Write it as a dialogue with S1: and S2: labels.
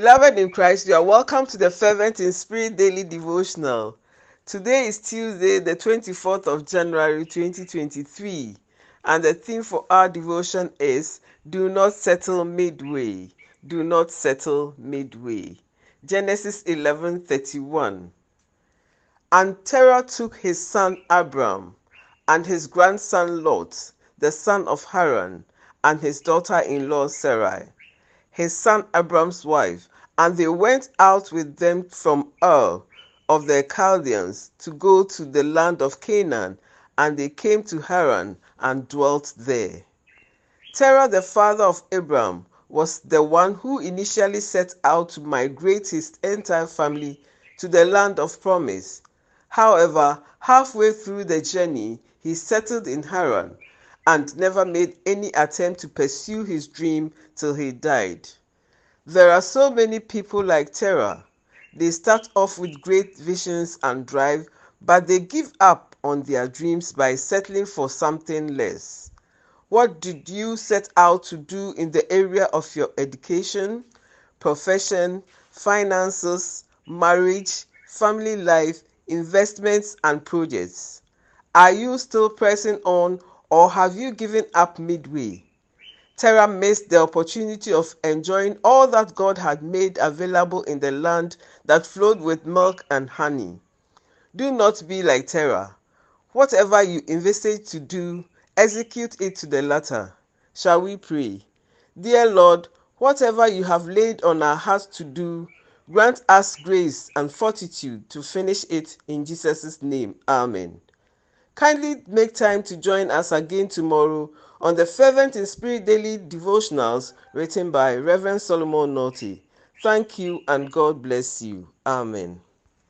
S1: Beloved in Christ, you are welcome to the Fervent in Spirit Daily Devotional. Today is Tuesday, the 24th of January 2023, and the theme for our devotion is Do Not Settle Midway. Do Not Settle Midway. Genesis 11:31. And Terah took his son Abram and his grandson Lot, the son of Haran, and his daughter-in-law Sarai, his son Abram's wife, and they went out with them from Ur of the Chaldeans to go to the land of Canaan, and they came to Haran and dwelt there. Terah, the father of Abram, was the one who initially set out to migrate his entire family to the land of promise. However, halfway through the journey, he settled in Haran and never made any attempt to pursue his dream till he died. There are so many people like Terah. They start off with great visions and drive, but they give up on their dreams by settling for something less. What did you set out to do in the area of your education, profession, finances, marriage, family life, investments, and projects? Are you still pressing on or have you given up midway? Terah missed the opportunity of enjoying all that God had made available in the land that flowed with milk and honey. Do not be like Terah. Whatever you envisage to do, execute it to the latter. Shall we pray? Dear Lord, whatever you have laid on our hearts to do, grant us grace and fortitude to finish it in Jesus' name. Amen. Kindly make time to join us again tomorrow on the Fervent in Spirit Daily Devotionals written by Reverend Solomon Naughty. Thank you and God bless you. Amen.